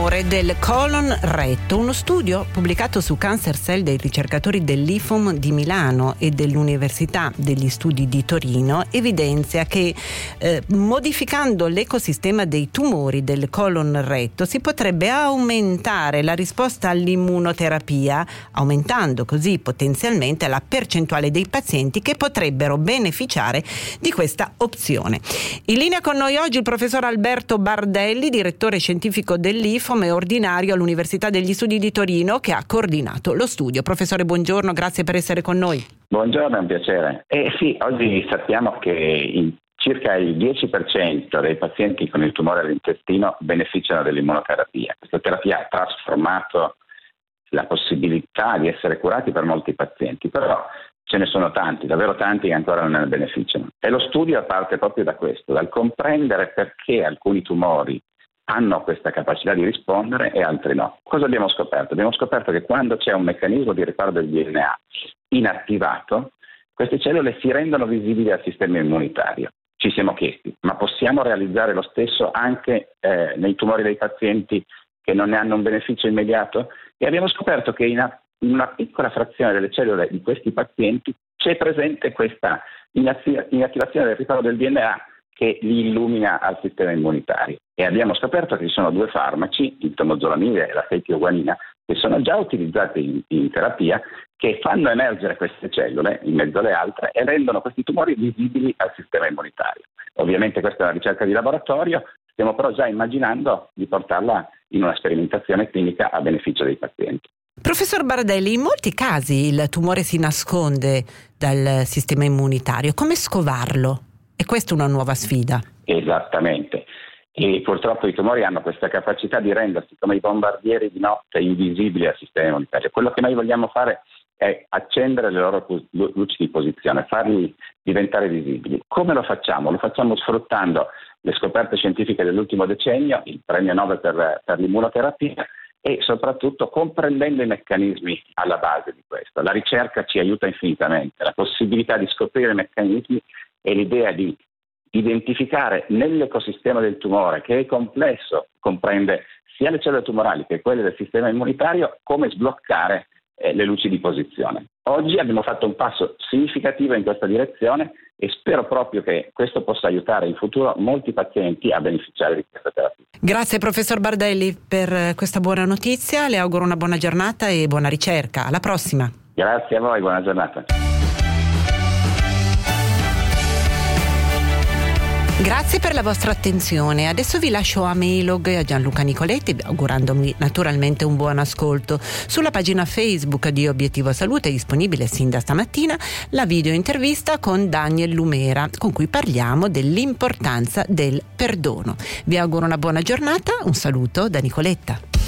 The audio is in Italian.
Tumore del colon retto. Uno studio pubblicato su Cancer Cell dai ricercatori dell'IFOM di Milano e dell'Università degli Studi di Torino evidenzia che eh, modificando l'ecosistema dei tumori del colon retto si potrebbe aumentare la risposta all'immunoterapia, aumentando così potenzialmente la percentuale dei pazienti che potrebbero beneficiare di questa opzione. In linea con noi oggi il professor Alberto Bardelli, direttore scientifico dell'IFOM È ordinario all'Università degli Studi di Torino che ha coordinato lo studio. Professore, buongiorno, grazie per essere con noi. Buongiorno, è un piacere. Eh sì, oggi sappiamo che circa il 10% dei pazienti con il tumore all'intestino beneficiano dell'immunoterapia. Questa terapia ha trasformato la possibilità di essere curati per molti pazienti, però ce ne sono tanti, davvero tanti che ancora non ne beneficiano. E lo studio parte proprio da questo, dal comprendere perché alcuni tumori hanno questa capacità di rispondere e altri no. Cosa abbiamo scoperto? Abbiamo scoperto che quando c'è un meccanismo di riparo del DNA inattivato, queste cellule si rendono visibili al sistema immunitario. Ci siamo chiesti, ma possiamo realizzare lo stesso anche eh, nei tumori dei pazienti che non ne hanno un beneficio immediato? E abbiamo scoperto che in una piccola frazione delle cellule di questi pazienti c'è presente questa inattivazione del riparo del DNA che li illumina al sistema immunitario. E abbiamo scoperto che ci sono due farmaci, il tomozolamide e la fetioguanina, che sono già utilizzati in, in, terapia, che fanno emergere queste cellule in mezzo alle altre e rendono questi tumori visibili al sistema immunitario. Ovviamente questa è una ricerca di laboratorio, stiamo però già immaginando di portarla in una sperimentazione clinica a beneficio dei pazienti. Professor Bardelli, in molti casi il tumore si nasconde dal sistema immunitario. Come scovarlo? E questa è una nuova sfida. Esattamente. E purtroppo i tumori hanno questa capacità di rendersi come i bombardieri di notte invisibili al sistema immunitario. Quello che noi vogliamo fare è accendere le loro luci di posizione, farli diventare visibili. Come lo facciamo? Lo facciamo sfruttando le scoperte scientifiche dell'ultimo decennio, il premio Nobel per, per l'immunoterapia e soprattutto comprendendo i meccanismi alla base di questo. La ricerca ci aiuta infinitamente, la possibilità di scoprire i meccanismi è l'idea di identificare nell'ecosistema del tumore, che è complesso, comprende sia le cellule tumorali che quelle del sistema immunitario, come sbloccare eh, le luci di posizione. Oggi abbiamo fatto un passo significativo in questa direzione e spero proprio che questo possa aiutare in futuro molti pazienti a beneficiare di questa terapia. Grazie professor Bardelli per questa buona notizia, le auguro una buona giornata e buona ricerca. Alla prossima. Grazie a voi, buona giornata. Grazie per la vostra attenzione. Adesso vi lascio a Melog e a Gianluca Nicoletti, augurandomi naturalmente un buon ascolto. Sulla pagina Facebook di Obiettivo Salute è disponibile sin da stamattina la video intervista con Daniel Lumera, con cui parliamo dell'importanza del perdono. Vi auguro una buona giornata, un saluto da Nicoletta.